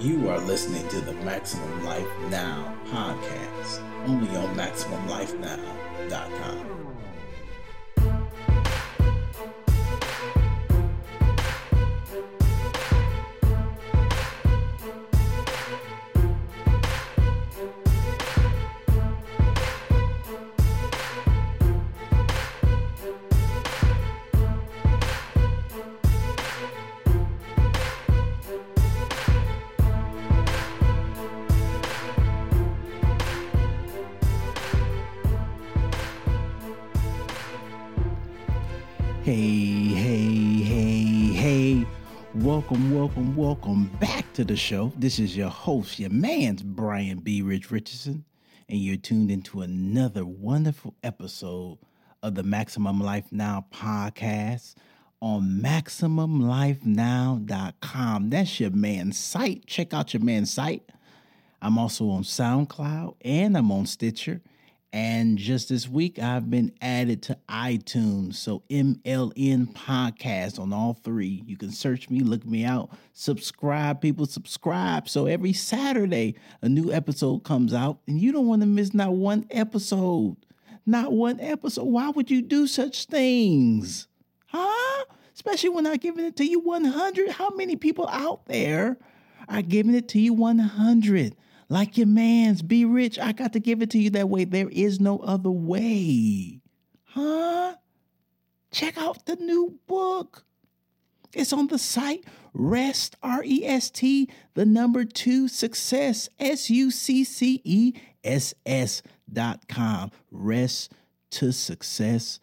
You are listening to the Maximum Life Now podcast, only on MaximumLifeNow.com. Welcome, welcome, back to the show. This is your host, your man's Brian B. Rich Richardson, and you're tuned into another wonderful episode of the Maximum Life Now podcast on MaximumLifeNow.com. That's your man's site. Check out your man's site. I'm also on SoundCloud and I'm on Stitcher. And just this week, I've been added to iTunes. So MLN Podcast on all three. You can search me, look me out, subscribe, people, subscribe. So every Saturday, a new episode comes out, and you don't want to miss not one episode. Not one episode. Why would you do such things? Huh? Especially when I'm giving it to you 100. How many people out there are giving it to you 100? Like your man's. Be rich. I got to give it to you that way. There is no other way. Huh? Check out the new book. It's on the site Rest, R E S T, the number two success, S U C C E S S dot com. Rest to success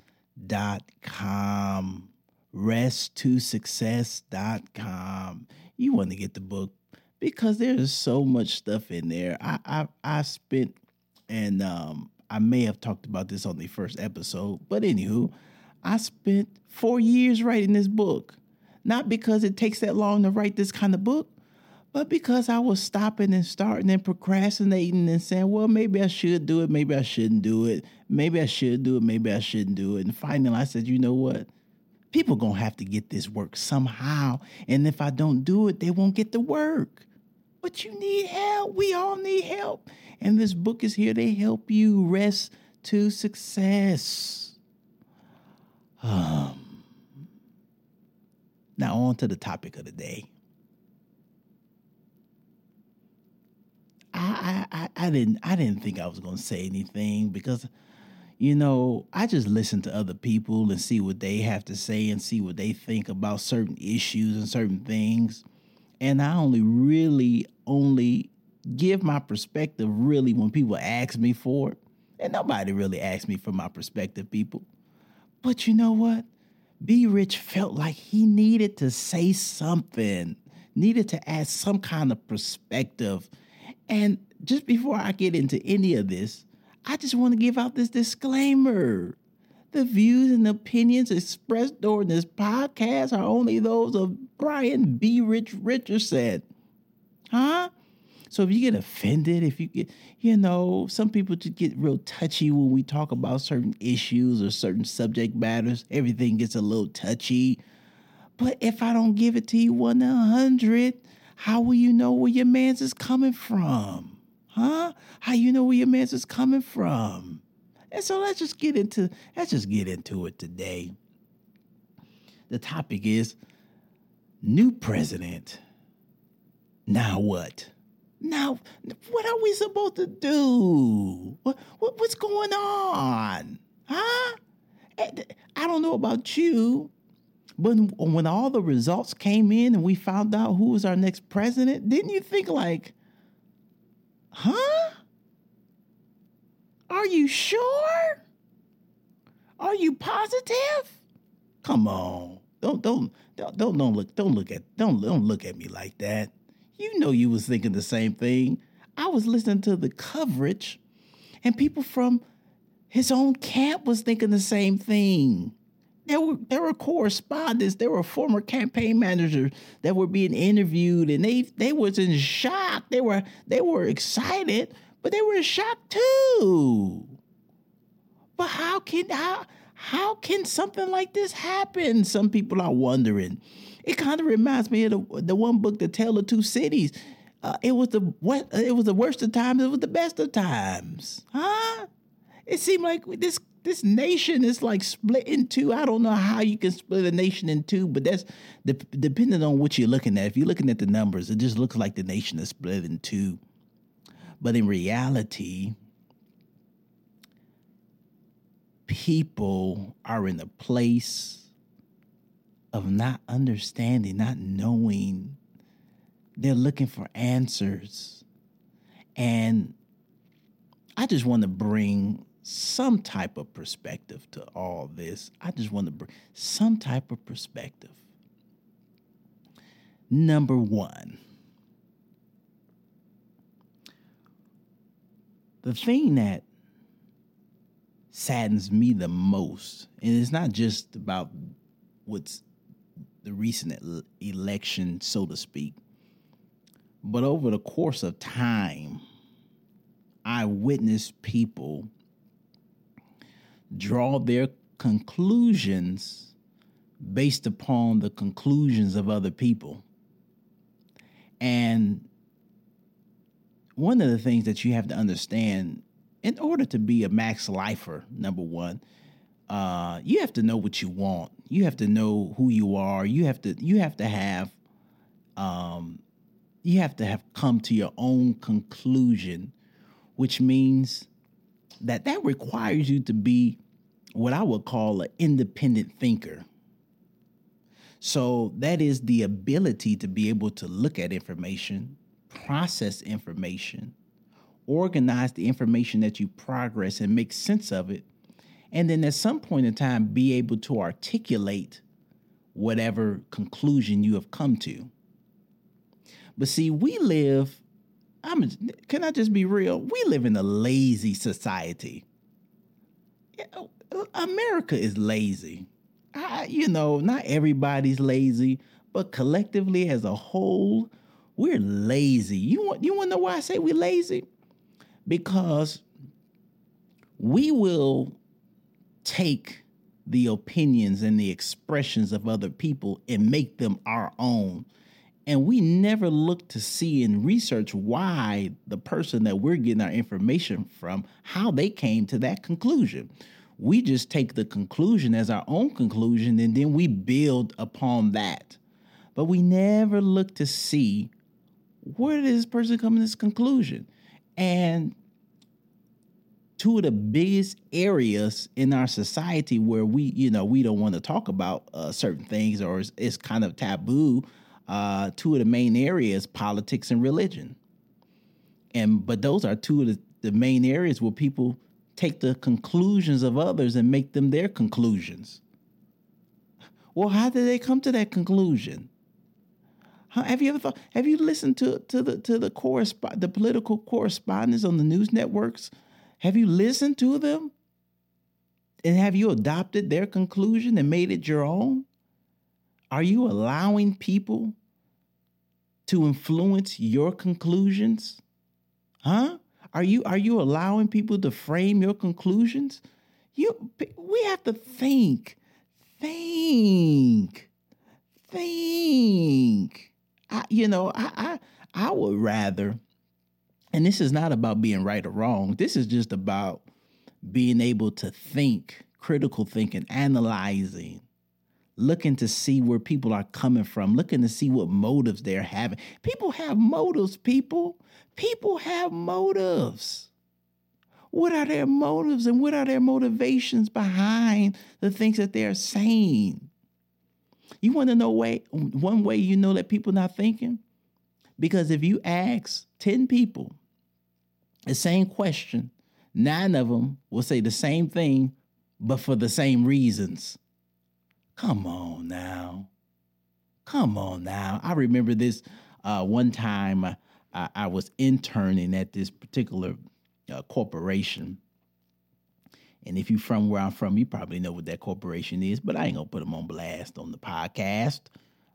dot com. Rest to success dot com. You want to get the book, because there's so much stuff in there. I I, I spent and um, I may have talked about this on the first episode, but anywho, I spent four years writing this book. Not because it takes that long to write this kind of book, but because I was stopping and starting and procrastinating and saying, well, maybe I should do it, maybe I shouldn't do it, maybe I should do it, maybe I shouldn't do it. And finally, I said, you know what? People gonna have to get this work somehow, and if I don't do it, they won't get the work but you need help. We all need help. And this book is here to help you rest to success. Um, now, on to the topic of the day. I, I, I didn't I didn't think I was gonna say anything because you know, I just listen to other people and see what they have to say and see what they think about certain issues and certain things and I only really only give my perspective really when people ask me for it. And nobody really asked me for my perspective, people. But you know what? B Rich felt like he needed to say something, needed to add some kind of perspective. And just before I get into any of this, I just want to give out this disclaimer. The views and opinions expressed during this podcast are only those of Brian B. Rich Richardson. Huh? So if you get offended, if you get, you know, some people just get real touchy when we talk about certain issues or certain subject matters. Everything gets a little touchy. But if I don't give it to you 100, how will you know where your man's is coming from? Huh? How you know where your man's is coming from? And so let's just get into let's just get into it today. The topic is new president. Now what? Now what are we supposed to do? What, what what's going on? Huh? I don't know about you, but when all the results came in and we found out who was our next president, didn't you think like, huh? Are you sure? Are you positive? Come on. Don't don't don't don't, don't look don't look at don't don't look at me like that. You know you was thinking the same thing. I was listening to the coverage and people from his own camp was thinking the same thing. There were there were correspondents, there were former campaign managers that were being interviewed and they they was in shock. They were they were excited, but they were shocked too. But how can how how can something like this happen? Some people are wondering. It kind of reminds me of the, the one book, The Tale of Two Cities. uh, it was the what? It was the worst of times. It was the best of times, huh? It seemed like this this nation is like split in two. I don't know how you can split a nation in two, but that's de- depending on what you're looking at. If you're looking at the numbers, it just looks like the nation is split in two. But in reality, people are in a place of not understanding, not knowing. They're looking for answers. And I just want to bring some type of perspective to all this. I just want to bring some type of perspective. Number one, the thing that saddens me the most, and it's not just about what's the recent election, so to speak, but over the course of time, I witnessed people draw their conclusions based upon the conclusions of other people. And one of the things that you have to understand in order to be a max lifer, number one, uh, you have to know what you want. You have to know who you are. You have to you have to have um, you have to have come to your own conclusion, which means that that requires you to be what I would call an independent thinker. So that is the ability to be able to look at information, process information, organize the information that you progress and make sense of it, and then at some point in time be able to articulate whatever conclusion you have come to. But see, we live I'm can I just be real? We live in a lazy society. America is lazy. I, you know, not everybody's lazy, but collectively as a whole, we're lazy. You want you want to know why I say we're lazy? Because we will take the opinions and the expressions of other people and make them our own and we never look to see and research why the person that we're getting our information from how they came to that conclusion we just take the conclusion as our own conclusion and then we build upon that but we never look to see where did this person come to this conclusion and two of the biggest areas in our society where we you know we don't want to talk about uh, certain things or it's, it's kind of taboo uh, two of the main areas, politics and religion. And but those are two of the, the main areas where people take the conclusions of others and make them their conclusions. Well, how did they come to that conclusion? Have you ever thought? Have you listened to to the to the correspond the political correspondents on the news networks? Have you listened to them? And have you adopted their conclusion and made it your own? Are you allowing people to influence your conclusions? Huh? Are you are you allowing people to frame your conclusions? You we have to think. Think. Think. I, you know, I, I I would rather and this is not about being right or wrong. This is just about being able to think, critical thinking, analyzing, looking to see where people are coming from, looking to see what motives they're having. People have motives, people. People have motives. What are their motives and what are their motivations behind the things that they're saying? You want to know way one way you know that people not thinking? Because if you ask 10 people the same question, nine of them will say the same thing, but for the same reasons. Come on now. Come on now. I remember this uh, one time I, I, was interning at this particular uh, corporation. And if you're from where I'm from, you probably know what that corporation is, but I ain't gonna put them on blast on the podcast.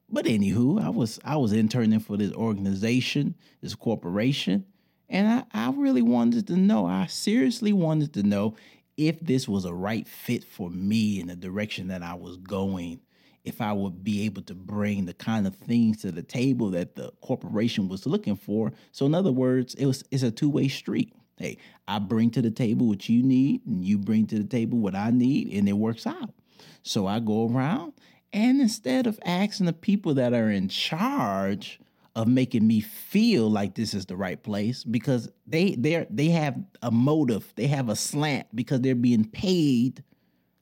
But anywho, I was I was interning for this organization, this corporation, and I, I really wanted to know, I seriously wanted to know if this was a right fit for me in the direction that I was going, if I would be able to bring the kind of things to the table that the corporation was looking for. So in other words, it was it's a two-way street. Hey, I bring to the table what you need, and you bring to the table what I need, and it works out. So I go around, and instead of asking the people that are in charge of making me feel like this is the right place, because they they they have a motive, they have a slant because they're being paid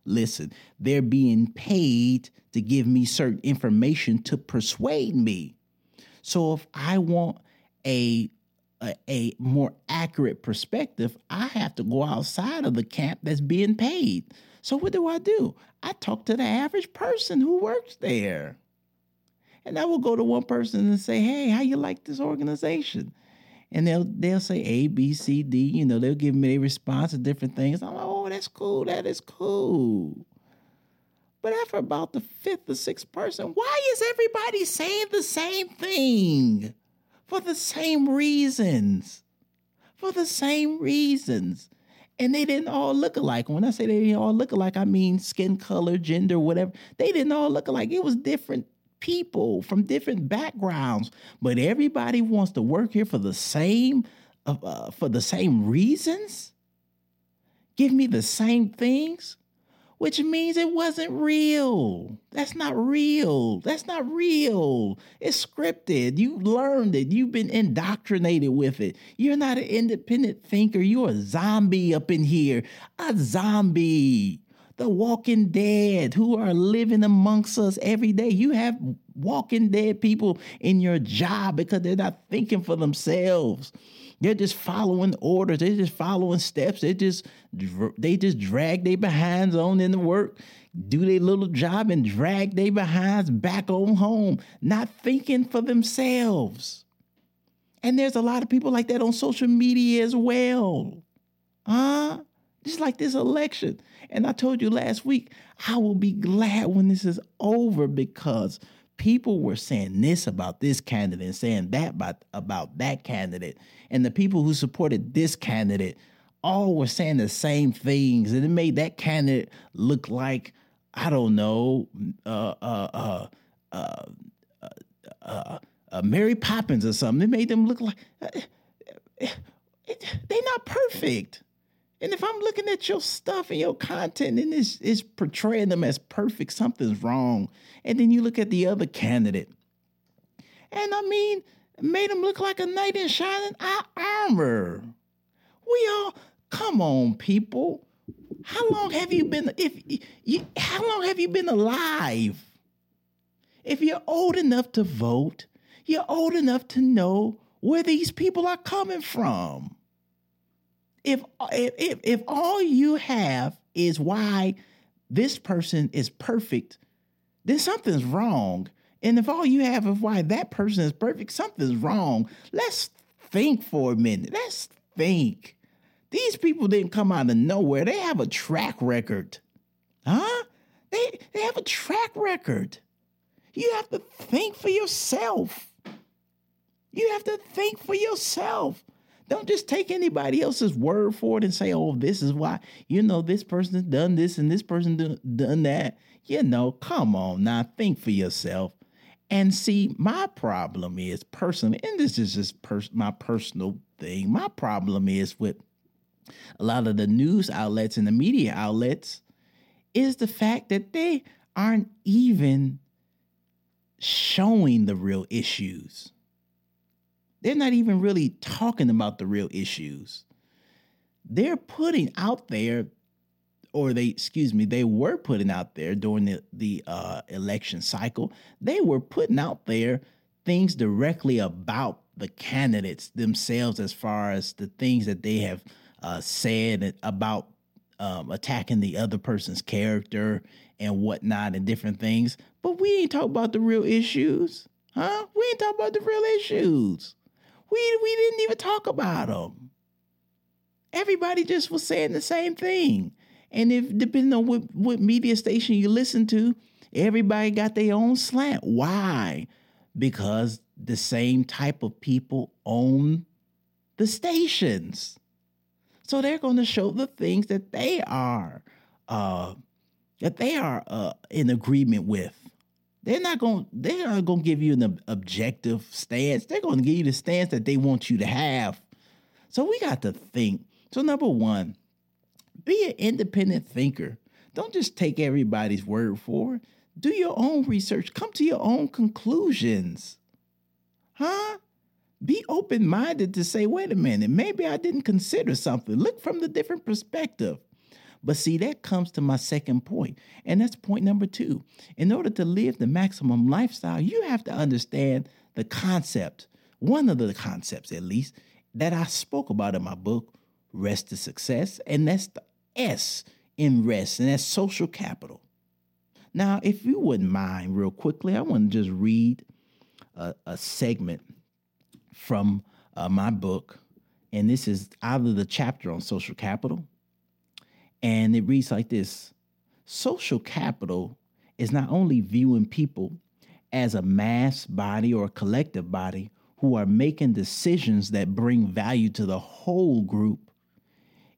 Listen, they're being paid to give me certain information to persuade me. So if I want a, a, a more accurate perspective, I have to go outside of the camp that's being paid. So what do I do? I talk to the average person who works there. And I will go to one person and say, "Hey, how you like this organization?" and they'll they'll say A, B, C, D. You know, they'll give me a response to different things. I'm like, oh, that's cool. That is cool. But after about the fifth or sixth person, why is everybody saying the same thing? For the same reasons. For the same reasons. And they didn't all look alike. When I say they didn't all look alike, I mean skin color, gender, whatever. They didn't all look alike. It was different people from different backgrounds, but everybody wants to work here for the same uh, uh, for the same reasons. Give me the same things, which means it wasn't real. That's not real. That's not real. It's scripted. You learned it. You've been indoctrinated with it. You're not an independent thinker. You're a zombie up in here. A zombie the walking dead who are living amongst us every day. You have walking dead people in your job because they're not thinking for themselves. They're just following orders. They're just following steps. They just they just drag their behinds on in the work, do their little job, and drag their behinds back on home, not thinking for themselves. And there's a lot of people like that on social media as well. Huh? Just like this election. And I told you last week, I will be glad when this is over because people were saying this about this candidate and saying that about, about that candidate. And the people who supported this candidate all were saying the same things. And it made that candidate look like, I don't know, uh, uh, uh, uh Mary Poppins or something. It made them look like they're not perfect. And if I'm looking at your stuff and your content and it's, it's portraying them as perfect, something's wrong. And then you look at the other candidate. And I mean, made him look like a knight in shining armor. We all, come on, people. How long have you been, if you, how long have you been alive? If you're old enough to vote, you're old enough to know where these people are coming from if if if all you have is why this person is perfect, then something's wrong. And if all you have is why that person is perfect, something's wrong. Let's think for a minute. Let's think. These people didn't come out of nowhere. They have a track record. Huh? They they have a track record. You have to think for yourself. You have to think for yourself. Don't just take anybody else's word for it and say, oh, this is why, you know, this person has done this and this person do, done that. You know, come on now, think for yourself. And see, my problem is personally, and this is just pers- my personal thing. My problem is with a lot of the news outlets and the media outlets is the fact that they aren't even showing the real issues. They're not even really talking about the real issues. They're putting out there, or they, excuse me, they were putting out there during the, the uh, election cycle, they were putting out there things directly about the candidates themselves as far as the things that they have uh, said about um, attacking the other person's character and whatnot and different things. But we ain't talk about the real issues, huh? We ain't talk about the real issues. We we didn't even talk about them. Everybody just was saying the same thing. And if depending on what, what media station you listen to, everybody got their own slant. Why? Because the same type of people own the stations. So they're going to show the things that they are uh, that they are uh, in agreement with. They're not going. They are going to give you an objective stance. They're going to give you the stance that they want you to have. So we got to think. So number one, be an independent thinker. Don't just take everybody's word for it. Do your own research. Come to your own conclusions. Huh? Be open minded to say, wait a minute, maybe I didn't consider something. Look from the different perspective. But see, that comes to my second point, and that's point number two. In order to live the maximum lifestyle, you have to understand the concept, one of the concepts at least, that I spoke about in my book, Rest to Success, and that's the S in rest, and that's social capital. Now, if you wouldn't mind, real quickly, I want to just read a, a segment from uh, my book, and this is out of the chapter on social capital. And it reads like this Social capital is not only viewing people as a mass body or a collective body who are making decisions that bring value to the whole group,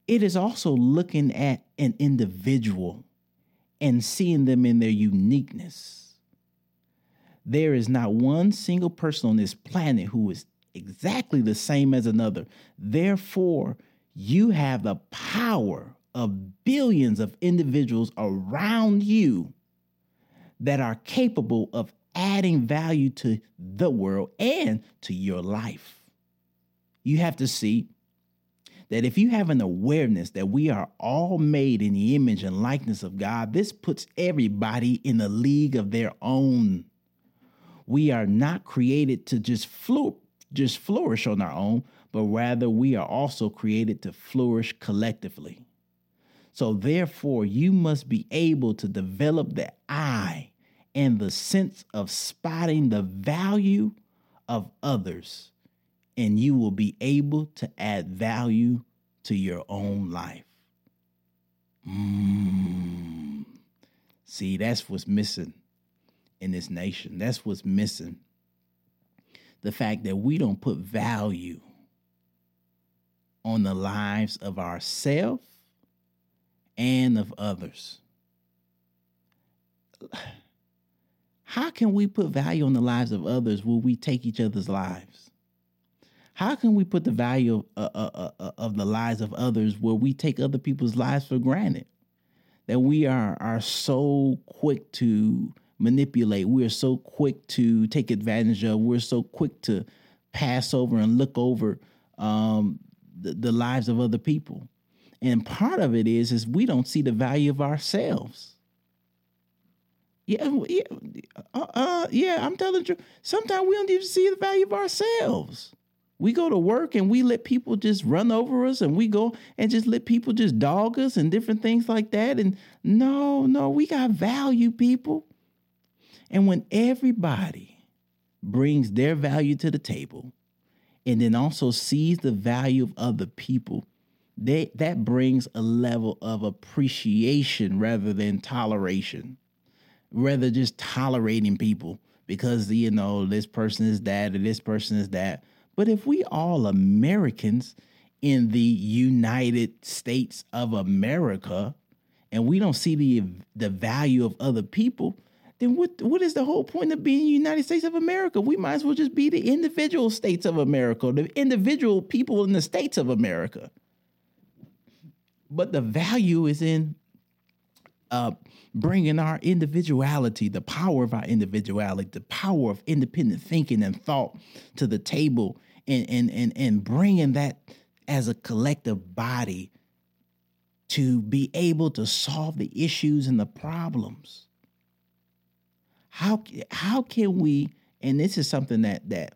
it is also looking at an individual and seeing them in their uniqueness. There is not one single person on this planet who is exactly the same as another. Therefore, you have the power of billions of individuals around you that are capable of adding value to the world and to your life. You have to see that if you have an awareness that we are all made in the image and likeness of God, this puts everybody in a league of their own. We are not created to just flu- just flourish on our own, but rather we are also created to flourish collectively. So, therefore, you must be able to develop the eye and the sense of spotting the value of others, and you will be able to add value to your own life. Mm. See, that's what's missing in this nation. That's what's missing. The fact that we don't put value on the lives of ourselves and of others. How can we put value on the lives of others when we take each other's lives? How can we put the value of, uh, uh, uh, of the lives of others where we take other people's lives for granted? That we are, are so quick to manipulate, we're so quick to take advantage of, we're so quick to pass over and look over um, the, the lives of other people. And part of it is is we don't see the value of ourselves. Yeah, yeah, uh, uh, yeah. I'm telling you, sometimes we don't even see the value of ourselves. We go to work and we let people just run over us, and we go and just let people just dog us and different things like that. And no, no, we got value, people. And when everybody brings their value to the table, and then also sees the value of other people, they that brings a level of appreciation rather than toleration rather just tolerating people because you know this person is that or this person is that but if we all americans in the united states of america and we don't see the the value of other people then what what is the whole point of being United States of America? We might as well just be the individual states of America, the individual people in the states of America. But the value is in uh, bringing our individuality, the power of our individuality, the power of independent thinking and thought to the table, and and and and bringing that as a collective body to be able to solve the issues and the problems. How how can we? And this is something that that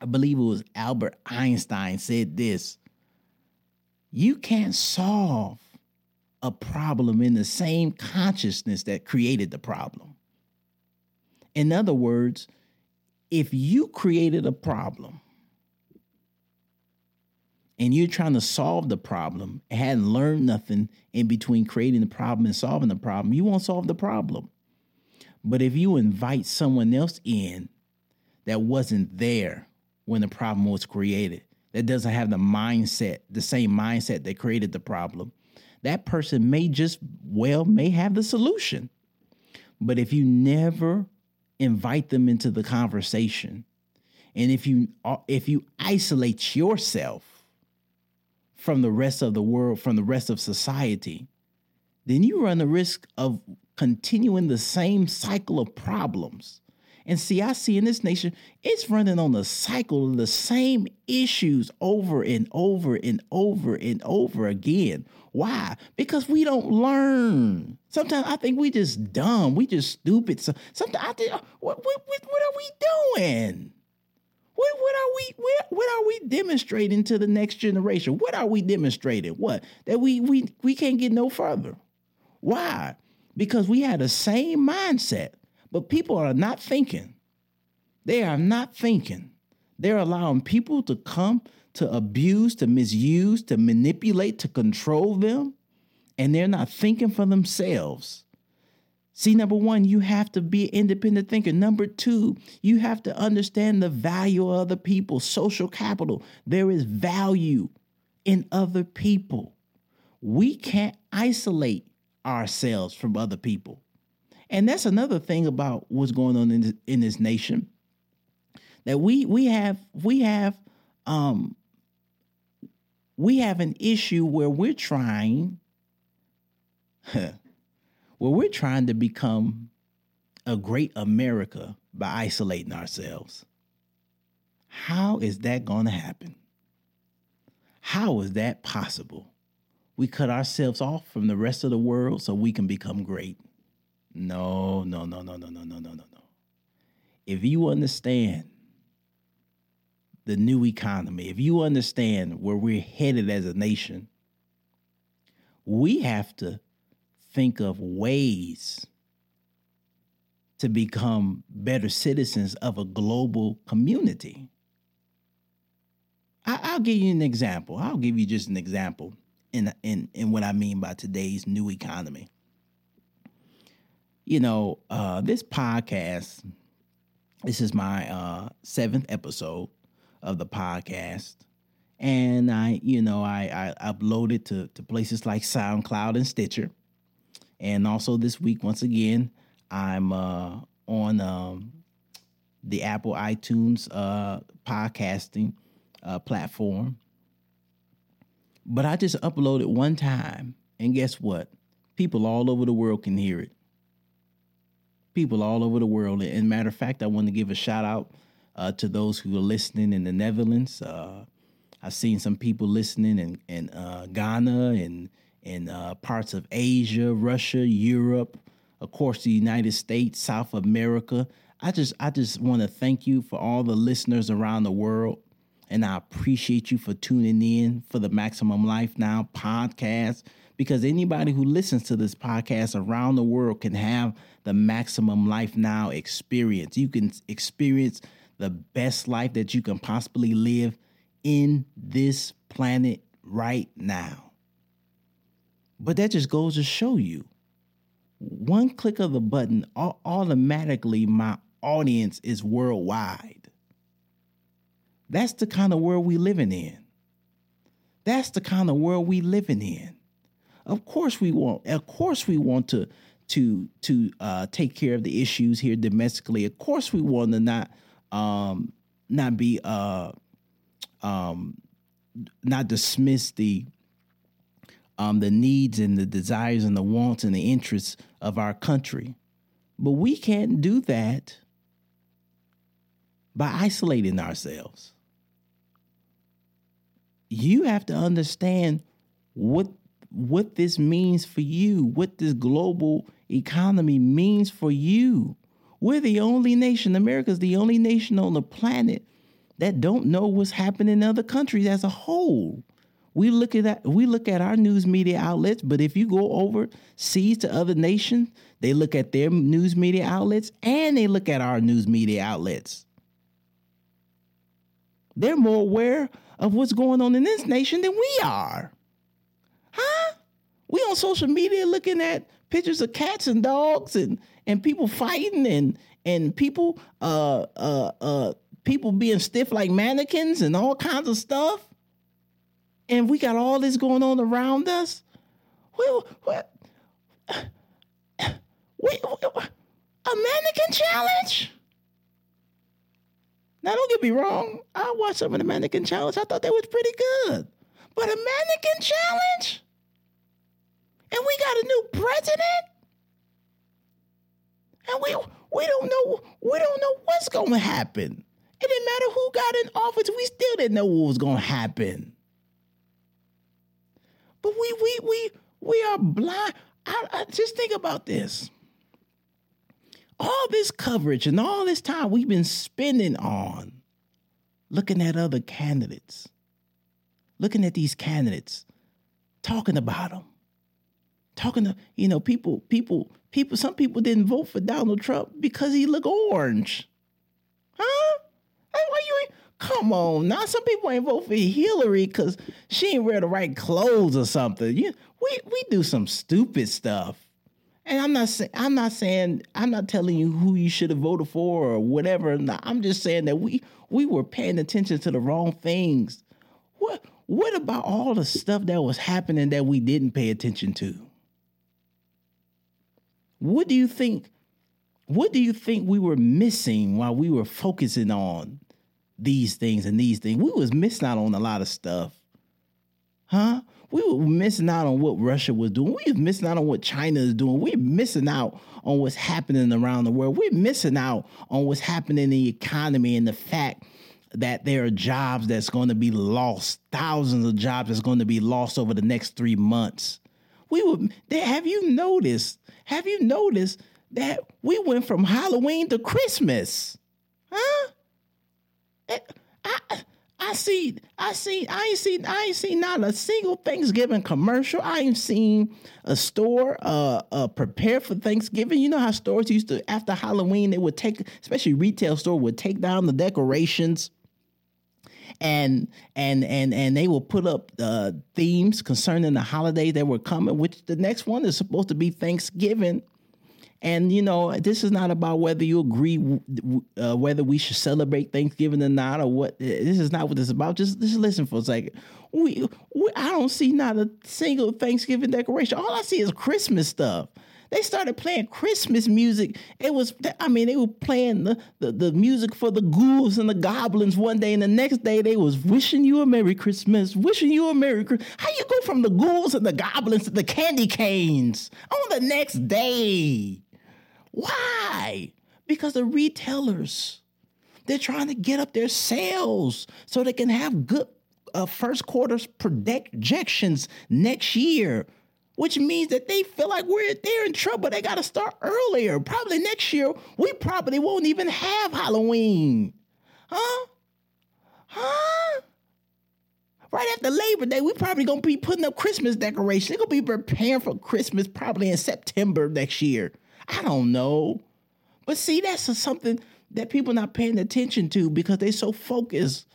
I believe it was Albert Einstein said this you can't solve a problem in the same consciousness that created the problem. In other words, if you created a problem and you're trying to solve the problem and hadn't learned nothing in between creating the problem and solving the problem, you won't solve the problem. But if you invite someone else in that wasn't there when the problem was created, that doesn't have the mindset, the same mindset that created the problem, that person may just, well, may have the solution. But if you never invite them into the conversation. And if you uh, if you isolate yourself from the rest of the world, from the rest of society, then you run the risk of continuing the same cycle of problems. And see, I see in this nation, it's running on the cycle of the same issues over and over and over and over again. Why? Because we don't learn. Sometimes I think we just dumb. We just stupid. So sometimes I think, uh, what, what, what, what are we doing? What, what are we what, what are we demonstrating to the next generation? What are we demonstrating? What? That we we we can't get no further. Why? Because we had the same mindset, but people are not thinking. They are not thinking. They're allowing people to come to abuse, to misuse, to manipulate, to control them, and they're not thinking for themselves. See, number one, you have to be an independent thinker. Number two, you have to understand the value of other people, social capital. There is value in other people. We can't isolate ourselves from other people. And that's another thing about what's going on in this, in this nation. That we we have we have um we have an issue where we're trying where we're trying to become a great America by isolating ourselves. How is that going to happen? How is that possible? We cut ourselves off from the rest of the world so we can become great. No, no, no, no, no, no, no, no, no, no. If you understand the new economy, if you understand where we're headed as a nation, we have to think of ways to become better citizens of a global community. I, will give you an example. I'll give you just an example in, in, in what I mean by today's new economy you know, uh, this podcast, this is my uh, seventh episode of the podcast. And I, you know, I, I uploaded to, to places like SoundCloud and Stitcher. And also this week, once again, I'm uh, on um, the Apple iTunes uh, podcasting uh, platform. But I just uploaded one time, and guess what? People all over the world can hear it people all over the world. And matter of fact, I want to give a shout out uh, to those who are listening in the Netherlands. Uh, I've seen some people listening in, in uh, Ghana and in uh, parts of Asia, Russia, Europe, of course, the United States, South America. I just I just want to thank you for all the listeners around the world. And I appreciate you for tuning in for the Maximum Life Now podcast because anybody who listens to this podcast around the world can have the maximum life now experience. You can experience the best life that you can possibly live in this planet right now. But that just goes to show you one click of the button, automatically my audience is worldwide. That's the kind of world we living in. That's the kind of world we living in. Of course we want. Of course we want to to to uh, take care of the issues here domestically. Of course we want to not um, not be uh, um, not dismiss the um, the needs and the desires and the wants and the interests of our country. But we can't do that by isolating ourselves. You have to understand what what this means for you, what this global economy means for you. We're the only nation, America's the only nation on the planet that don't know what's happening in other countries as a whole. We look at that, we look at our news media outlets, but if you go overseas to other nations, they look at their news media outlets and they look at our news media outlets. They're more aware of what's going on in this nation than we are. Huh? We on social media looking at pictures of cats and dogs and and people fighting and and people uh uh uh people being stiff like mannequins and all kinds of stuff. And we got all this going on around us. Well, what? A mannequin challenge? Now, don't get me wrong. I watched some of the mannequin challenge. I thought they was pretty good. But a mannequin challenge? And we got a new president? And we we don't know we don't know what's gonna happen. It didn't matter who got in office, we still didn't know what was gonna happen. But we we we we are blind. I, I just think about this. All this coverage and all this time we've been spending on looking at other candidates, looking at these candidates, talking about them, talking to you know people people people some people didn't vote for Donald Trump because he looked orange. Huh? Why you come on now? Some people ain't vote for Hillary because she ain't wear the right clothes or something. You, we we do some stupid stuff. And I'm not saying I'm not saying I'm not telling you who you should have voted for or whatever. I'm just saying that we we were paying attention to the wrong things. What what about all the stuff that was happening that we didn't pay attention to? What do you think? What do you think we were missing while we were focusing on these things and these things? We was missing out on a lot of stuff. Huh? We were missing out on what Russia was doing. We was missing out on what China is doing. We're missing out on what's happening around the world. We're missing out on what's happening in the economy and the fact that there are jobs that's going to be lost, thousands of jobs that's going to be lost over the next three months. We would have you noticed have you noticed that we went from Halloween to Christmas? Huh? I, I see, I see, I ain't seen, I ain't seen not a single Thanksgiving commercial. I ain't seen a store uh, uh prepare for Thanksgiving. You know how stores used to after Halloween they would take, especially retail store would take down the decorations and and and and they will put up uh, themes concerning the holidays that were coming. Which the next one is supposed to be Thanksgiving. And you know, this is not about whether you agree uh, whether we should celebrate Thanksgiving or not, or what. This is not what this is about. Just just listen for a second. We, we I don't see not a single Thanksgiving decoration. All I see is Christmas stuff. They started playing Christmas music. It was, I mean, they were playing the, the, the music for the ghouls and the goblins one day, and the next day they was wishing you a Merry Christmas, wishing you a Merry Christmas. How you go from the ghouls and the goblins to the candy canes on the next day? Why? Because the retailers, they're trying to get up their sales so they can have good uh, first quarter's projections next year which means that they feel like we're they're in trouble. They got to start earlier. Probably next year, we probably won't even have Halloween. Huh? Huh? Right after Labor Day, we probably gonna be putting up Christmas decorations. They're gonna be preparing for Christmas probably in September next year. I don't know. But see, that's something that people not paying attention to because they so focused.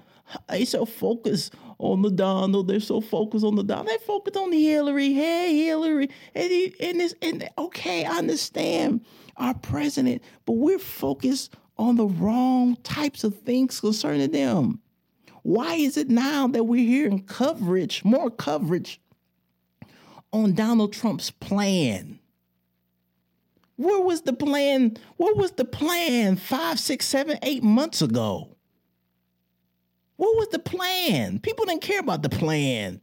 They so focused on the Donald. They're so focused on the Donald. They focused on Hillary. Hey, Hillary. And, he, and, this, and okay, I understand our president, but we're focused on the wrong types of things concerning them. Why is it now that we're hearing coverage, more coverage on Donald Trump's plan? Where was the plan? What was the plan five, six, seven, eight months ago? What was the plan? People didn't care about the plan.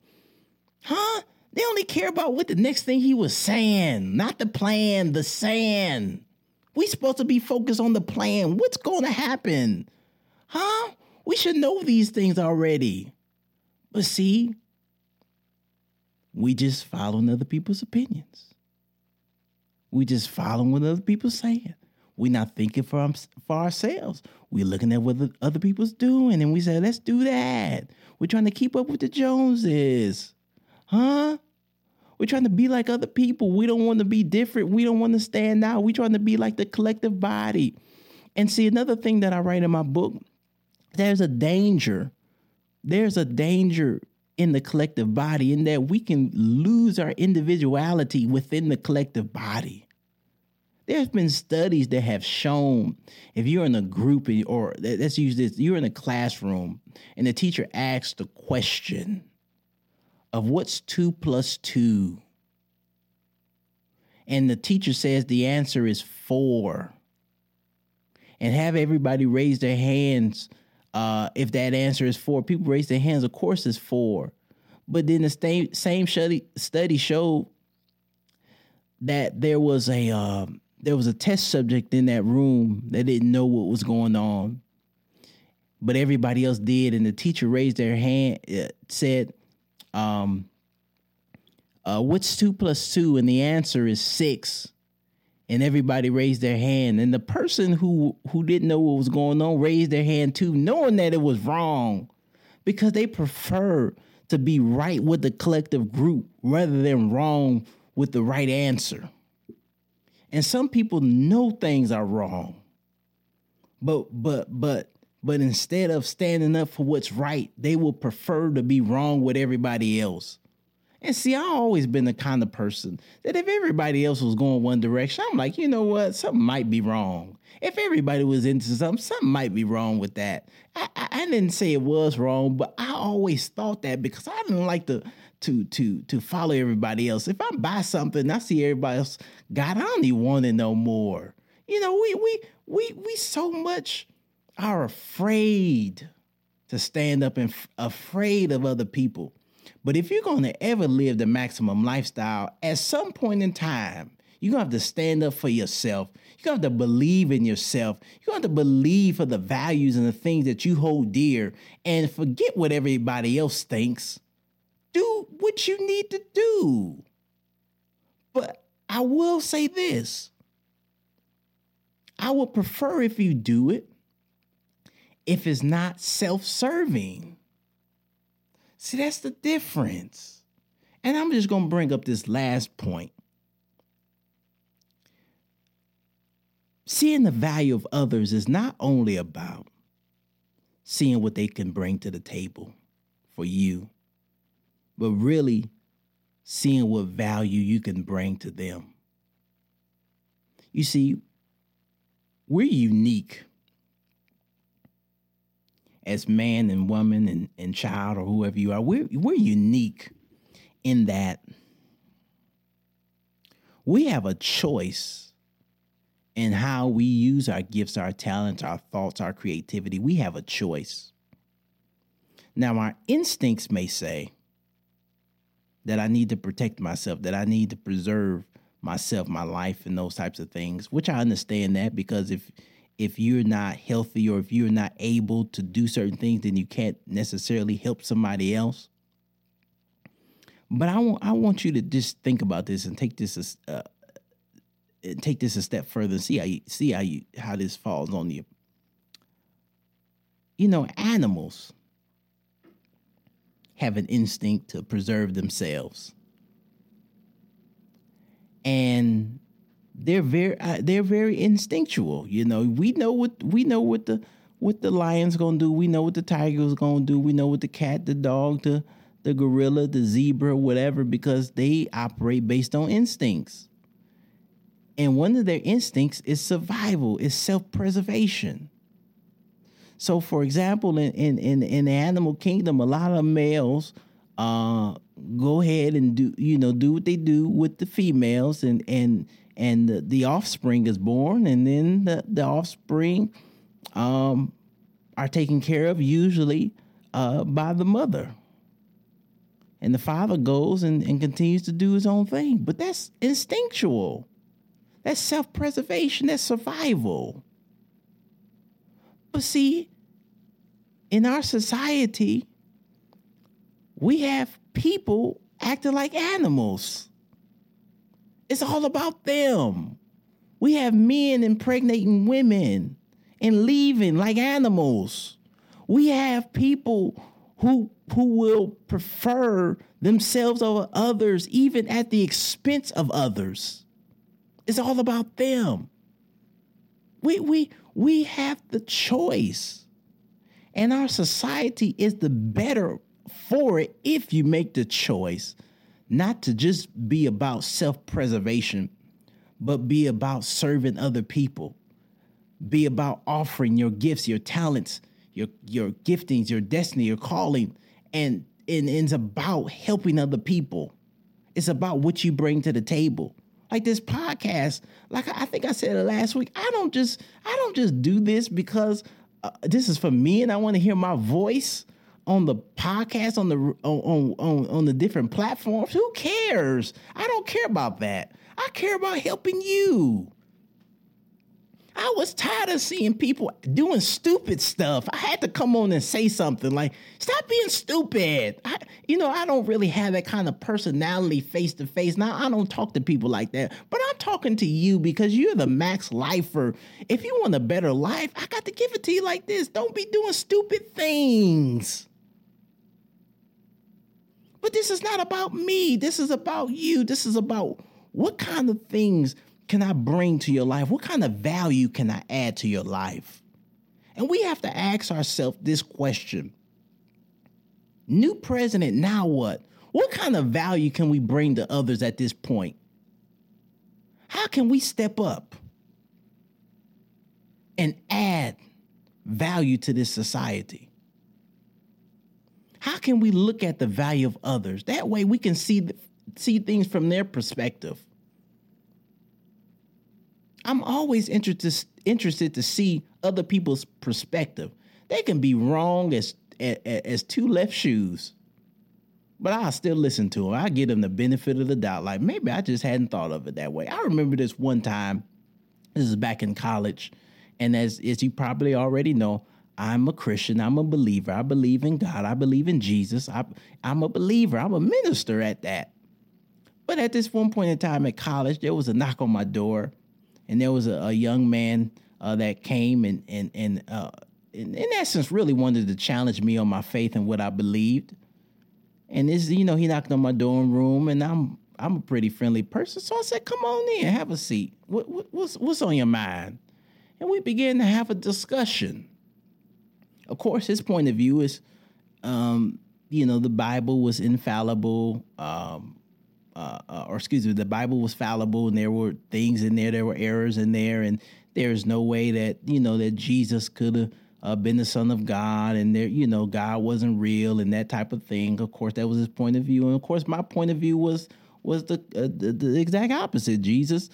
Huh? They only care about what the next thing he was saying, not the plan, the saying. We supposed to be focused on the plan. What's going to happen? Huh? We should know these things already. But see, we just following other people's opinions. We just following what other people saying. We're not thinking for, for ourselves. We're looking at what the other people's doing and we say, let's do that. We're trying to keep up with the Joneses. Huh? We're trying to be like other people. We don't want to be different. We don't want to stand out. We're trying to be like the collective body. And see, another thing that I write in my book, there's a danger. There's a danger in the collective body in that we can lose our individuality within the collective body. There's been studies that have shown if you're in a group or let's use this, you're in a classroom and the teacher asks the question of what's two plus two. And the teacher says the answer is four. and have everybody raise their hands uh, if that answer is four. People raise their hands, of course, it's four. But then the same same study study showed that there was a um, there was a test subject in that room that didn't know what was going on, but everybody else did, and the teacher raised their hand, uh, said, um, uh, "What's two plus two?" And the answer is six. And everybody raised their hand, and the person who who didn't know what was going on raised their hand too, knowing that it was wrong, because they prefer to be right with the collective group rather than wrong with the right answer. And some people know things are wrong. But but but but instead of standing up for what's right, they will prefer to be wrong with everybody else. And see, I've always been the kind of person that if everybody else was going one direction, I'm like, you know what? Something might be wrong. If everybody was into something, something might be wrong with that. I, I, I didn't say it was wrong, but I always thought that because I didn't like to to to to follow everybody else. If I buy something, I see everybody else God, I don't even want it no more. You know, we we we we so much are afraid to stand up and f- afraid of other people. But if you're going to ever live the maximum lifestyle, at some point in time, you're going to have to stand up for yourself. You're going to have to believe in yourself. You're going to have to believe for the values and the things that you hold dear and forget what everybody else thinks. Do what you need to do. But I will say this I would prefer if you do it if it's not self serving. See, that's the difference. And I'm just going to bring up this last point. Seeing the value of others is not only about seeing what they can bring to the table for you, but really seeing what value you can bring to them. You see, we're unique as man and woman and, and child or whoever you are, we're, we're unique in that we have a choice in how we use our gifts, our talents, our thoughts, our creativity. We have a choice. Now, our instincts may say that I need to protect myself, that I need to preserve myself, my life, and those types of things, which I understand that because if if you're not healthy or if you're not able to do certain things, then you can't necessarily help somebody else. But I want I want you to just think about this and take this uh, take this a step further and see how you see how you how this falls on you. You know, animals have an instinct to preserve themselves, and they're very uh, they're very instinctual. You know, we know what we know what the what the lion's gonna do. We know what the tiger's gonna do. We know what the cat, the dog, the the gorilla, the zebra, whatever, because they operate based on instincts. And one of their instincts is survival, is self-preservation. So, for example, in in in, in the animal kingdom, a lot of males uh, go ahead and do you know do what they do with the females and and and the, the offspring is born, and then the, the offspring um, are taken care of usually uh, by the mother. And the father goes and, and continues to do his own thing. But that's instinctual. That's self preservation. That's survival. But see, in our society, we have people acting like animals. It's all about them. We have men impregnating women and leaving like animals. We have people who who will prefer themselves over others even at the expense of others. It's all about them. We we we have the choice. And our society is the better for it if you make the choice not to just be about self preservation, but be about serving other people. Be about offering your gifts, your talents, your, your giftings, your destiny, your calling, and, and, and it's about helping other people. It's about what you bring to the table. Like this podcast, like I think I said it last week. I don't just I don't just do this because uh, this is for me and I want to hear my voice on the podcast on the on, on on the different platforms. Who cares? I don't care about that. I care about helping you. I was tired of seeing people doing stupid stuff. I had to come on and say something like, stop being stupid. I, you know, I don't really have that kind of personality face to face. Now, I don't talk to people like that, but I'm talking to you because you're the max lifer. If you want a better life, I got to give it to you like this. Don't be doing stupid things. But this is not about me. This is about you. This is about what kind of things can I bring to your life? What kind of value can I add to your life? And we have to ask ourselves this question New president, now what? What kind of value can we bring to others at this point? How can we step up and add value to this society? How can we look at the value of others? That way we can see, see things from their perspective. I'm always interested interested to see other people's perspective. They can be wrong as as, two left shoes, but I still listen to them. I give them the benefit of the doubt. Like maybe I just hadn't thought of it that way. I remember this one time. This is back in college, and as as you probably already know, I'm a Christian. I'm a believer. I believe in God. I believe in Jesus. I, I'm a believer. I'm a minister at that. But at this one point in time at college, there was a knock on my door and there was a, a young man uh, that came and and and uh, in, in, essence really wanted to challenge me on my faith and what I believed. And this, you know, he knocked on my dorm room, and I'm I'm a pretty friendly person, so I said, "Come on in, have a seat. What, what, what's what's on your mind?" And we began to have a discussion. Of course, his point of view is, um, you know, the Bible was infallible. Um, uh, uh, or excuse me, the Bible was fallible, and there were things in there, there were errors in there, and there's no way that you know that Jesus could have uh, been the Son of God, and there, you know, God wasn't real, and that type of thing. Of course, that was his point of view, and of course, my point of view was was the uh, the, the, exact opposite. Jesus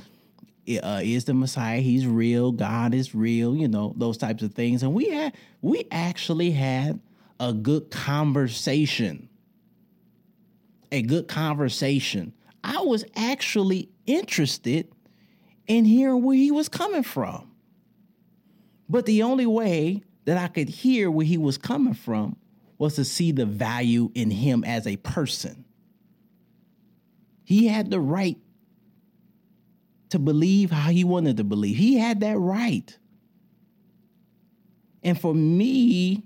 uh, is the Messiah; He's real. God is real. You know those types of things, and we had we actually had a good conversation a good conversation. I was actually interested in hearing where he was coming from. But the only way that I could hear where he was coming from was to see the value in him as a person. He had the right to believe how he wanted to believe. He had that right. And for me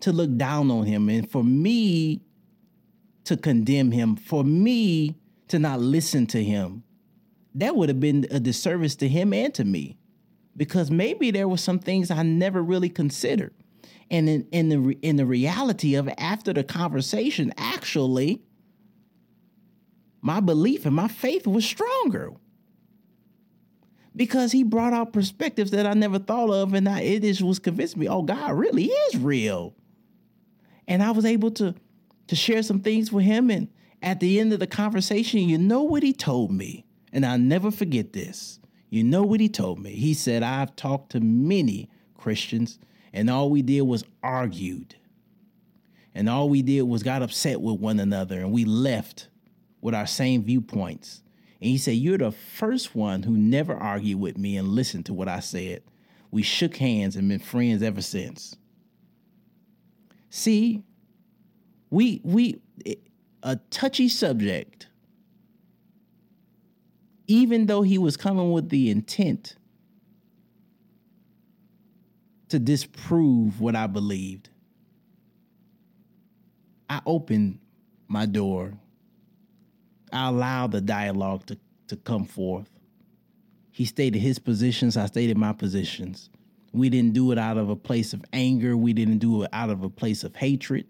to look down on him and for me to condemn him, for me to not listen to him, that would have been a disservice to him and to me. Because maybe there were some things I never really considered. And in, in the in the reality of after the conversation, actually, my belief and my faith was stronger because he brought out perspectives that I never thought of, and I, it just was convincing me, oh, God really is real, and I was able to to share some things with him. And at the end of the conversation, you know what he told me. And I'll never forget this. You know what he told me. He said, I've talked to many Christians, and all we did was argued. And all we did was got upset with one another, and we left with our same viewpoints. And he said, You're the first one who never argued with me and listened to what I said. We shook hands and been friends ever since. See, we we a touchy subject even though he was coming with the intent to disprove what I believed, I opened my door. I allowed the dialogue to, to come forth. He stated his positions, I stated my positions. We didn't do it out of a place of anger, we didn't do it out of a place of hatred.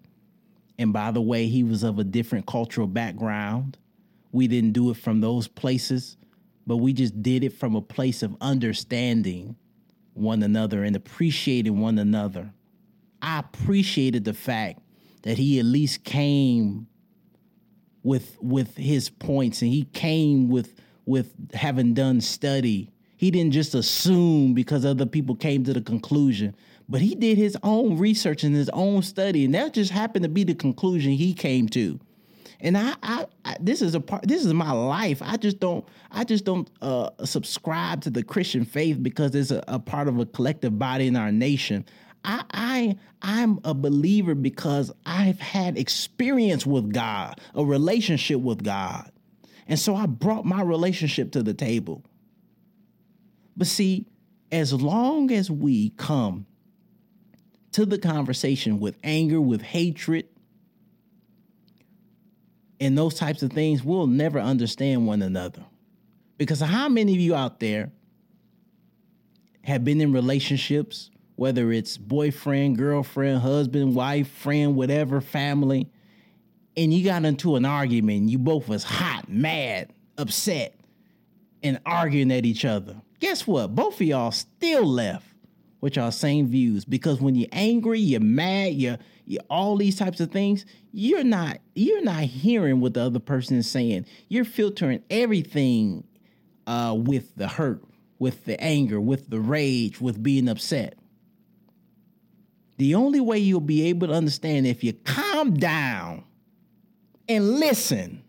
And by the way, he was of a different cultural background. We didn't do it from those places, but we just did it from a place of understanding one another and appreciating one another. I appreciated the fact that he at least came with with his points and he came with with having done study. He didn't just assume because other people came to the conclusion, but he did his own research and his own study, and that just happened to be the conclusion he came to. And I, I, I this is a part. This is my life. I just don't. I just don't uh, subscribe to the Christian faith because it's a, a part of a collective body in our nation. I, I I'm a believer because I've had experience with God, a relationship with God. And so I brought my relationship to the table. But see, as long as we come to the conversation with anger, with hatred, and those types of things, we'll never understand one another. Because how many of you out there have been in relationships whether it's boyfriend, girlfriend, husband, wife, friend, whatever, family, and you got into an argument, you both was hot, mad, upset, and arguing at each other. Guess what? Both of y'all still left with y'all same views because when you're angry, you're mad, you're, you're all these types of things, you're not you're not hearing what the other person is saying. You're filtering everything uh, with the hurt, with the anger, with the rage, with being upset. The only way you'll be able to understand if you calm down and listen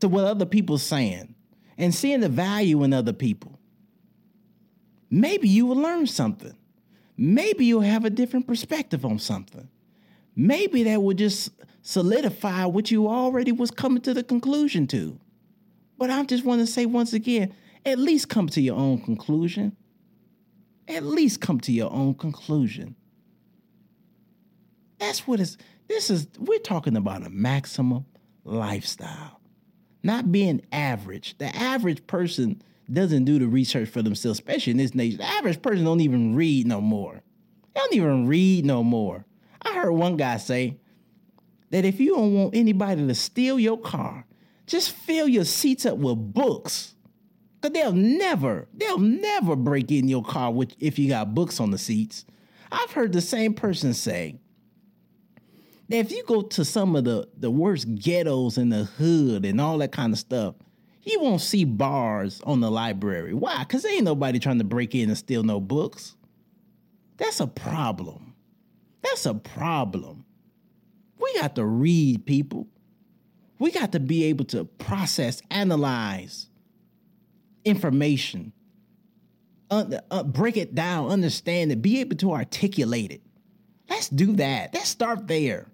to what other people are saying and seeing the value in other people. Maybe you will learn something. Maybe you'll have a different perspective on something. Maybe that will just solidify what you already was coming to the conclusion to. But I just want to say once again, at least come to your own conclusion at least come to your own conclusion. That's what it's this is we're talking about a maximum lifestyle. Not being average. The average person doesn't do the research for themselves, especially in this nation. The average person don't even read no more. They don't even read no more. I heard one guy say that if you don't want anybody to steal your car, just fill your seats up with books. Cause they'll never, they'll never break in your car with, if you got books on the seats. I've heard the same person say that if you go to some of the, the worst ghettos in the hood and all that kind of stuff, you won't see bars on the library. Why? Because ain't nobody trying to break in and steal no books. That's a problem. That's a problem. We got to read, people. We got to be able to process, analyze, information, uh, break it down, understand it, be able to articulate it. Let's do that. Let's start there.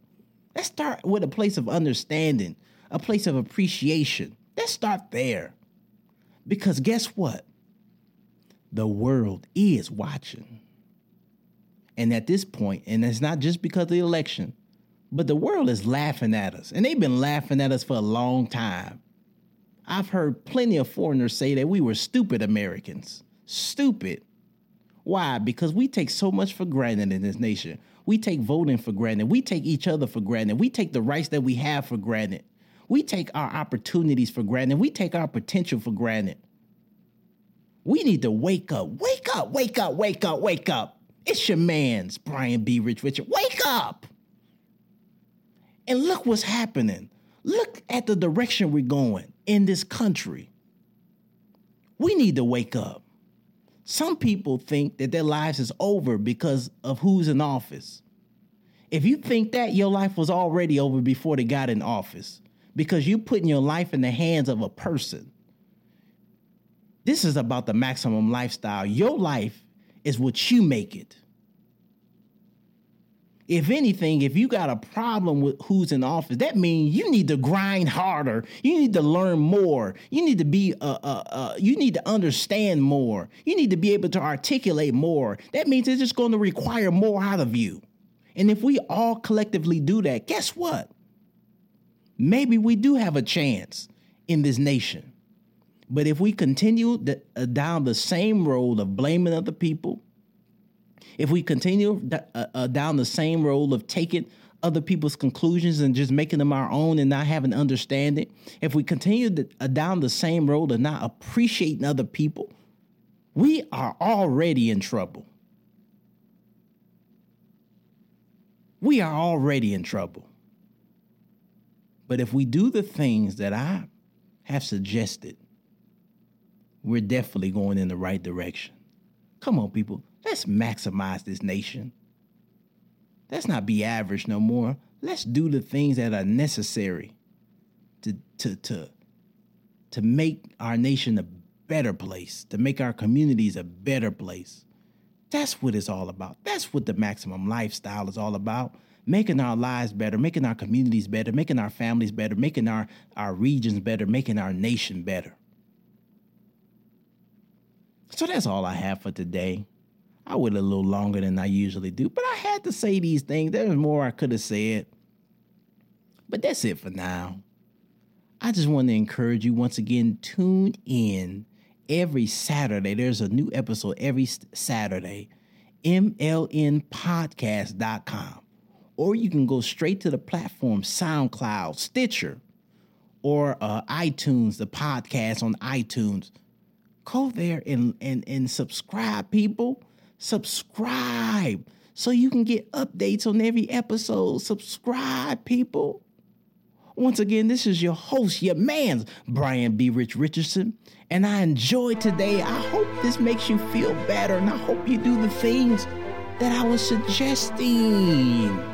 Let's start with a place of understanding, a place of appreciation. Let's start there. Because guess what? The world is watching. And at this point, and it's not just because of the election, but the world is laughing at us. And they've been laughing at us for a long time. I've heard plenty of foreigners say that we were stupid Americans. Stupid. Why? Because we take so much for granted in this nation. We take voting for granted. We take each other for granted. We take the rights that we have for granted. We take our opportunities for granted. We take our potential for granted. We need to wake up. Wake up, wake up, wake up, wake up. It's your man's Brian B. Rich Richard. Wake up. And look what's happening. Look at the direction we're going in this country. We need to wake up. Some people think that their lives is over because of who's in office. If you think that, your life was already over before they got in office because you're putting your life in the hands of a person. This is about the maximum lifestyle. Your life is what you make it if anything, if you got a problem with who's in office, that means you need to grind harder. You need to learn more. You need to be, uh, uh, uh, you need to understand more. You need to be able to articulate more. That means it's just going to require more out of you. And if we all collectively do that, guess what? Maybe we do have a chance in this nation. But if we continue the, uh, down the same road of blaming other people, if we continue uh, uh, down the same road of taking other people's conclusions and just making them our own and not having understanding, if we continue uh, down the same road of not appreciating other people, we are already in trouble. We are already in trouble. But if we do the things that I have suggested, we're definitely going in the right direction. Come on, people. Let's maximize this nation. Let's not be average no more. Let's do the things that are necessary to to to to make our nation a better place, to make our communities a better place. That's what it's all about. That's what the maximum lifestyle is all about. Making our lives better, making our communities better, making our families better, making our, our regions better, making our nation better. So that's all I have for today. I went a little longer than I usually do, but I had to say these things. There's more I could have said. But that's it for now. I just want to encourage you once again tune in every Saturday. There's a new episode every Saturday. MLNpodcast.com. Or you can go straight to the platform SoundCloud, Stitcher, or uh, iTunes, the podcast on iTunes. Go there and, and, and subscribe, people. Subscribe so you can get updates on every episode. Subscribe, people. Once again, this is your host, your man, Brian B. Rich Richardson, and I enjoyed today. I hope this makes you feel better, and I hope you do the things that I was suggesting.